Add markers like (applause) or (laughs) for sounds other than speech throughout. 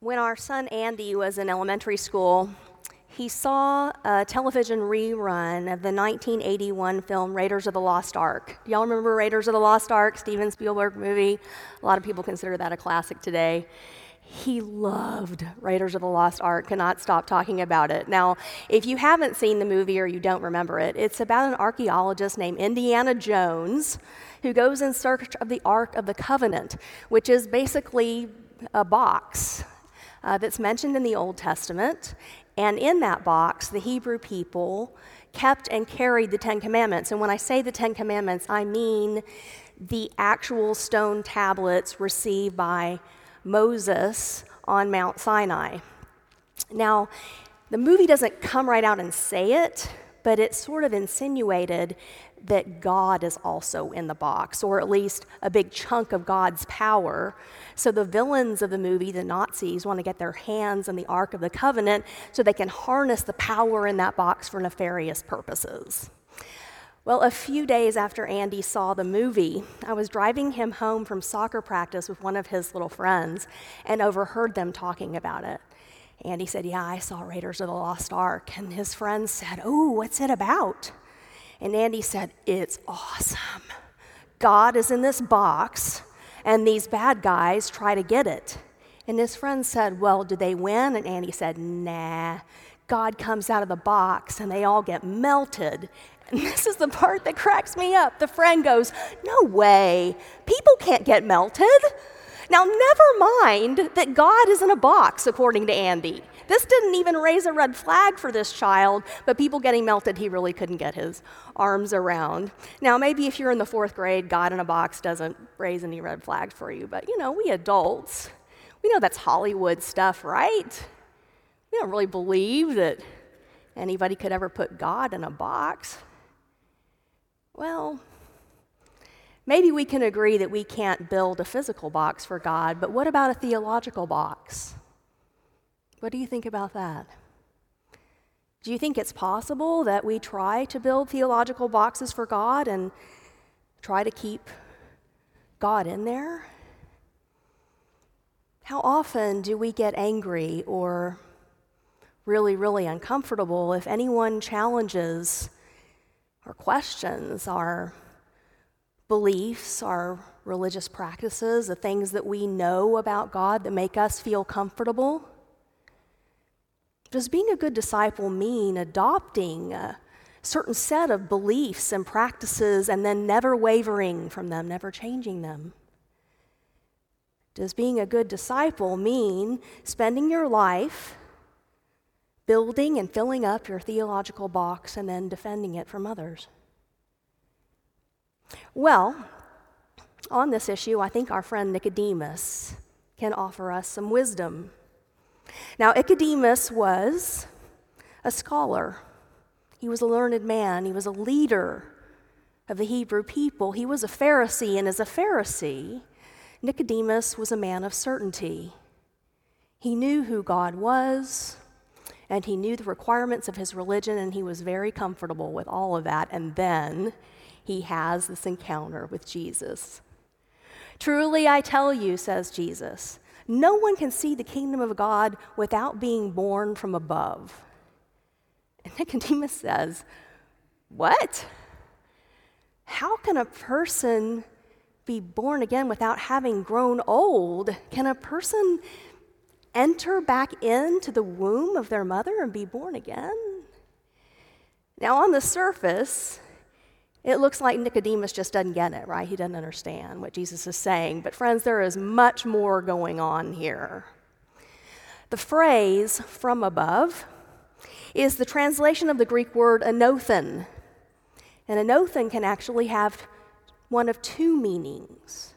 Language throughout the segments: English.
When our son Andy was in elementary school, he saw a television rerun of the 1981 film Raiders of the Lost Ark. Y'all remember Raiders of the Lost Ark, Steven Spielberg movie? A lot of people consider that a classic today. He loved Raiders of the Lost Ark, cannot stop talking about it. Now, if you haven't seen the movie or you don't remember it, it's about an archaeologist named Indiana Jones who goes in search of the Ark of the Covenant, which is basically a box uh, that's mentioned in the Old Testament. And in that box, the Hebrew people kept and carried the Ten Commandments. And when I say the Ten Commandments, I mean the actual stone tablets received by Moses on Mount Sinai. Now, the movie doesn't come right out and say it, but it's sort of insinuated that God is also in the box, or at least a big chunk of God's power. So the villains of the movie, the Nazis, want to get their hands on the Ark of the Covenant so they can harness the power in that box for nefarious purposes. Well, a few days after Andy saw the movie, I was driving him home from soccer practice with one of his little friends and overheard them talking about it. Andy said, Yeah, I saw Raiders of the Lost Ark. And his friend said, Oh, what's it about? And Andy said, It's awesome. God is in this box, and these bad guys try to get it. And his friend said, Well, do they win? And Andy said, Nah. God comes out of the box, and they all get melted. And (laughs) this is the part that cracks me up. The friend goes, No way. People can't get melted. Now, never mind that God is in a box, according to Andy. This didn't even raise a red flag for this child, but people getting melted, he really couldn't get his arms around. Now, maybe if you're in the fourth grade, God in a box doesn't raise any red flags for you, but you know, we adults, we know that's Hollywood stuff, right? We don't really believe that anybody could ever put God in a box. Well, maybe we can agree that we can't build a physical box for God, but what about a theological box? What do you think about that? Do you think it's possible that we try to build theological boxes for God and try to keep God in there? How often do we get angry or really, really uncomfortable if anyone challenges or questions our beliefs, our religious practices, the things that we know about God that make us feel comfortable? Does being a good disciple mean adopting a certain set of beliefs and practices and then never wavering from them, never changing them? Does being a good disciple mean spending your life building and filling up your theological box and then defending it from others? Well, on this issue, I think our friend Nicodemus can offer us some wisdom. Now, Nicodemus was a scholar, he was a learned man, he was a leader of the Hebrew people, he was a Pharisee, and as a Pharisee, Nicodemus was a man of certainty. He knew who God was, and he knew the requirements of his religion, and he was very comfortable with all of that. And then he has this encounter with Jesus. Truly, I tell you, says Jesus, no one can see the kingdom of God without being born from above. And (laughs) Nicodemus says, What? How can a person be born again without having grown old? Can a person enter back into the womb of their mother and be born again? Now, on the surface, it looks like Nicodemus just doesn't get it, right? He doesn't understand what Jesus is saying. But, friends, there is much more going on here. The phrase from above is the translation of the Greek word anothen. And anothen can actually have one of two meanings.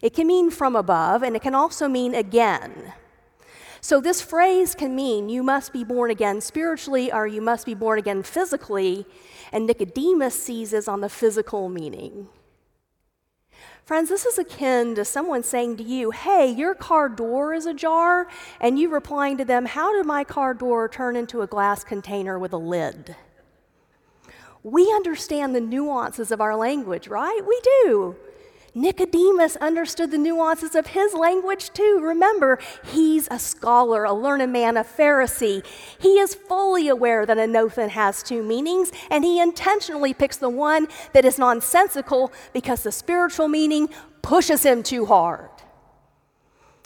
It can mean from above, and it can also mean again. So, this phrase can mean you must be born again spiritually or you must be born again physically, and Nicodemus seizes on the physical meaning. Friends, this is akin to someone saying to you, Hey, your car door is ajar, and you replying to them, How did my car door turn into a glass container with a lid? We understand the nuances of our language, right? We do. Nicodemus understood the nuances of his language too. Remember, he's a scholar, a learned man, a Pharisee. He is fully aware that anothen has two meanings, and he intentionally picks the one that is nonsensical because the spiritual meaning pushes him too hard.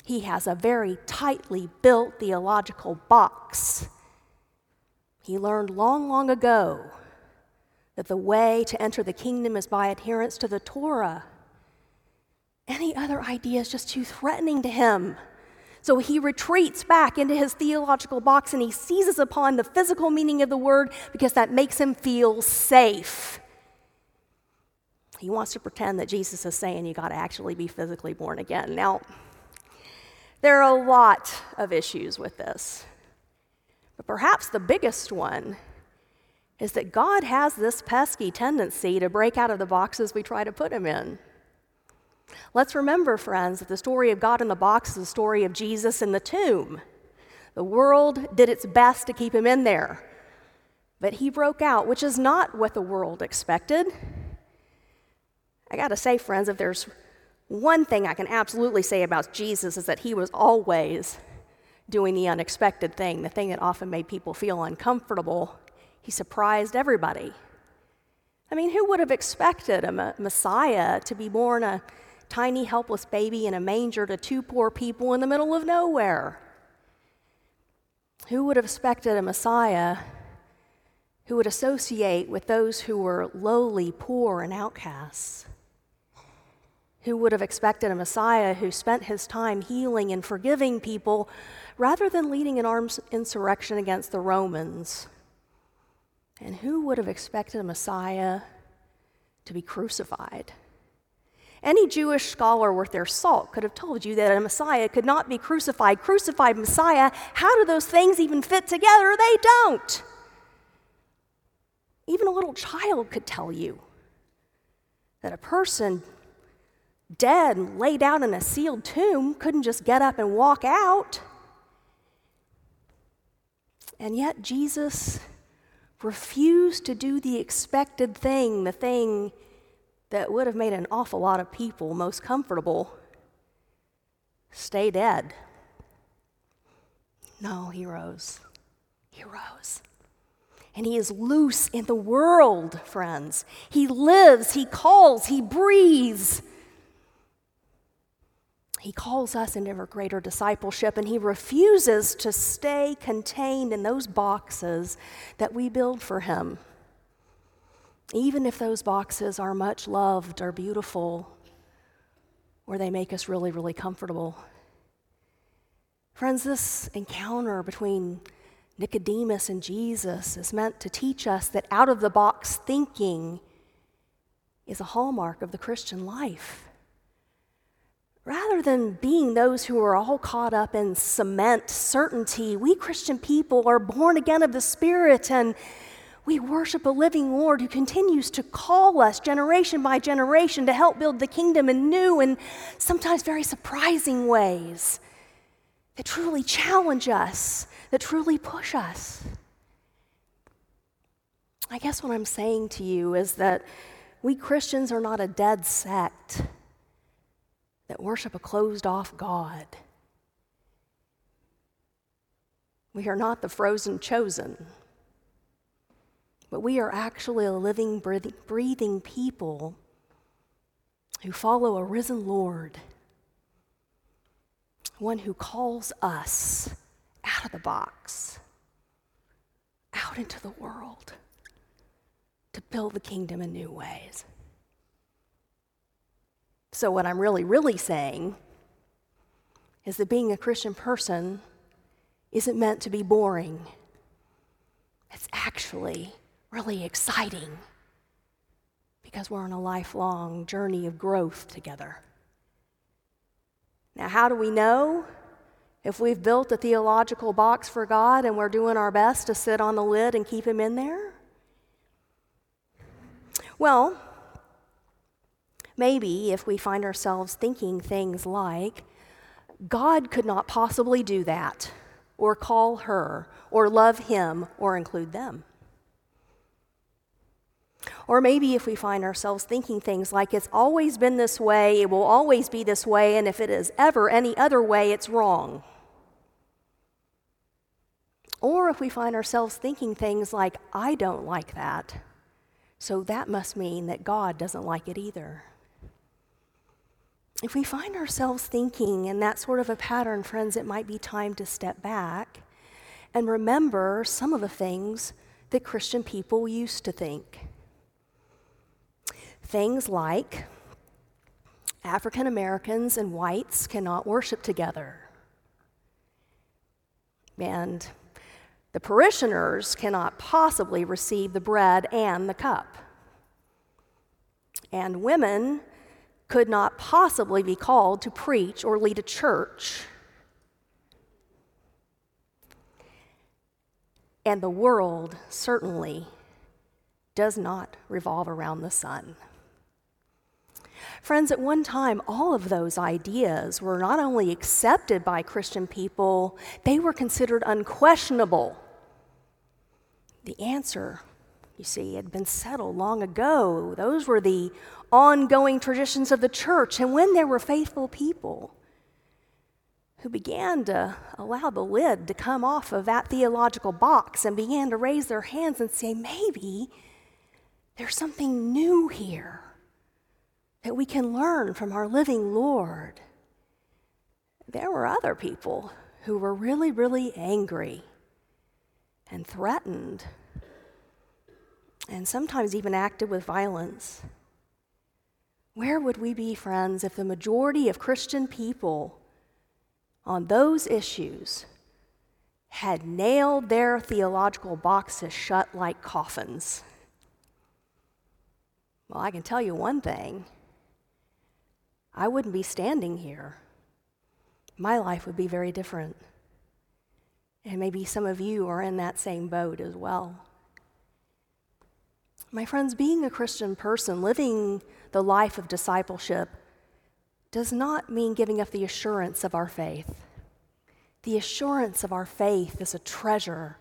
He has a very tightly built theological box. He learned long, long ago that the way to enter the kingdom is by adherence to the Torah. Any other idea is just too threatening to him. So he retreats back into his theological box and he seizes upon the physical meaning of the word because that makes him feel safe. He wants to pretend that Jesus is saying you got to actually be physically born again. Now, there are a lot of issues with this, but perhaps the biggest one is that God has this pesky tendency to break out of the boxes we try to put him in. Let's remember, friends, that the story of God in the box is the story of Jesus in the tomb. The world did its best to keep him in there, but he broke out, which is not what the world expected. I gotta say, friends, if there's one thing I can absolutely say about Jesus is that he was always doing the unexpected thing, the thing that often made people feel uncomfortable. He surprised everybody. I mean, who would have expected a Messiah to be born a tiny, helpless baby in a manger to two poor people in the middle of nowhere? Who would have expected a Messiah who would associate with those who were lowly, poor, and outcasts? Who would have expected a Messiah who spent his time healing and forgiving people rather than leading an armed insurrection against the Romans? And who would have expected a Messiah to be crucified? Any Jewish scholar worth their salt could have told you that a Messiah could not be crucified. Crucified Messiah, how do those things even fit together? They don't. Even a little child could tell you that a person dead and laid out in a sealed tomb couldn't just get up and walk out. And yet, Jesus refused to do the expected thing, the thing that would have made an awful lot of people most comfortable stay dead. No, he rose. He rose. And he is loose in the world, friends. He lives, he calls, he breathes. He calls us into ever greater discipleship, and he refuses to stay contained in those boxes that we build for him even if those boxes are much loved or beautiful or they make us really, really comfortable. Friends, this encounter between Nicodemus and Jesus is meant to teach us that out of the box thinking is a hallmark of the Christian life. Rather than being those who are all caught up in cement certainty, we Christian people are born again of the Spirit and we worship a living Lord who continues to call us generation by generation to help build the kingdom in new and sometimes very surprising ways that truly challenge us, that truly push us. I guess what I'm saying to you is that we Christians are not a dead sect that worship a closed off God. We are not the frozen chosen but we are actually a living, breathing people who follow a risen Lord, one who calls us out of the box, out into the world to build the kingdom in new ways. So, what I'm really, really saying is that being a Christian person isn't meant to be boring. It's actually really exciting because we're on a lifelong journey of growth together. Now, how do we know if we've built a theological box for God and we're doing our best to sit on the lid and keep Him in there? Well, maybe if we find ourselves thinking things like, God could not possibly do that, or call her, or love him, or include them. Or maybe if we find ourselves thinking things like, it's always been this way, it will always be this way, and if it is ever any other way, it's wrong. Or if we find ourselves thinking things like, I don't like that, so that must mean that God doesn't like it either. If we find ourselves thinking in that sort of a pattern, friends, it might be time to step back and remember some of the things that Christian people used to think. Things like African Americans and whites cannot worship together. And the parishioners cannot possibly receive the bread and the cup. And women could not possibly be called to preach or lead a church. And the world certainly does not revolve around the sun. Friends, at one time, all of those ideas were not only accepted by Christian people, they were considered unquestionable. The answer, you see, had been settled long ago. Those were the ongoing traditions of the church. And when there were faithful people who began to allow the lid to come off of that theological box and began to raise their hands and say, maybe there's something new here that we can learn from our living Lord. There were other people who were really, really angry and threatened, and sometimes even acted with violence. Where would we be, friends, if the majority of Christian people on those issues had nailed their theological boxes shut like coffins? Well, I can tell you one thing I wouldn't be standing here. My life would be very different. And maybe some of you are in that same boat as well. My friends, being a Christian person, living the life of discipleship, does not mean giving up the assurance of our faith. The assurance of our faith is a treasure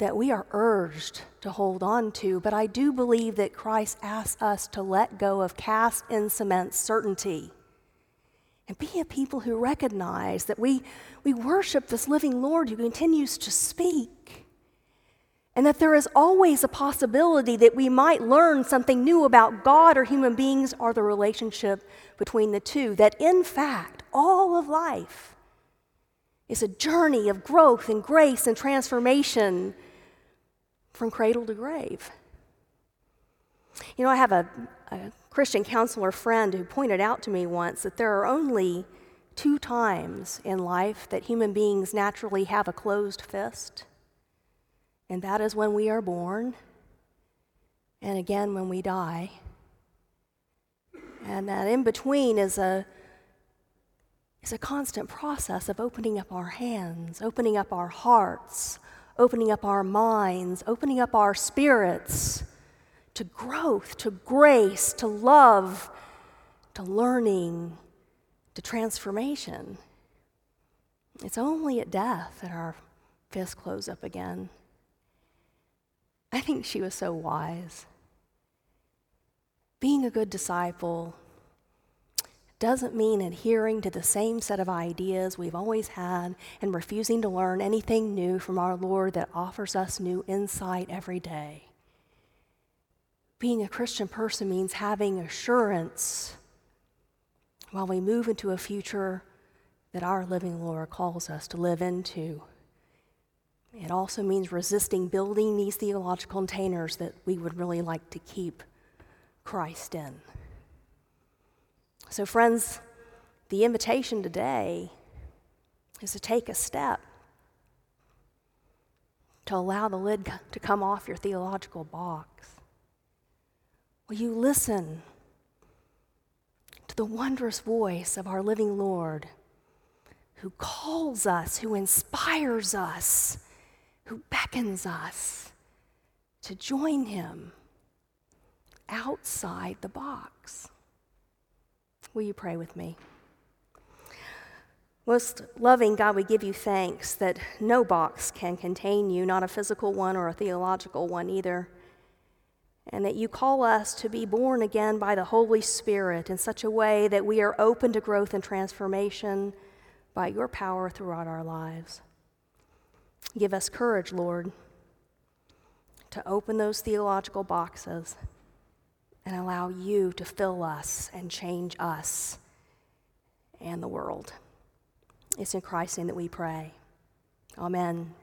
that we are urged to hold on to, but I do believe that Christ asks us to let go of cast in cement certainty and be a people who recognize that we, we worship this living Lord who continues to speak. And that there is always a possibility that we might learn something new about God or human beings or the relationship between the two. That in fact, all of life is a journey of growth and grace and transformation from cradle to grave. You know, I have a, a Christian counselor friend who pointed out to me once that there are only two times in life that human beings naturally have a closed fist, and that is when we are born, and again when we die. And that in between is a is a constant process of opening up our hands, opening up our hearts, opening up our minds, opening up our spirits to growth, to grace, to love, to learning, to transformation. It's only at death that our fists close up again. I think she was so wise. Being a good disciple doesn't mean adhering to the same set of ideas we've always had and refusing to learn anything new from our Lord that offers us new insight every day. Being a Christian person means having assurance while we move into a future that our living Lord calls us to live into. It also means resisting building these theological containers that we would really like to keep Christ in. So, friends, the invitation today is to take a step to allow the lid to come off your theological box. Will you listen to the wondrous voice of our living Lord who calls us, who inspires us, who beckons us to join him outside the box? Will you pray with me? Most loving God, we give you thanks that no box can contain you, not a physical one or a theological one either. and that you call us to be born again by the Holy Spirit in such a way that we are open to growth and transformation by your power throughout our lives. Give us courage, Lord, to open those theological boxes and allow you to fill us and change us and the world. It's in Christ's name that we pray. Amen.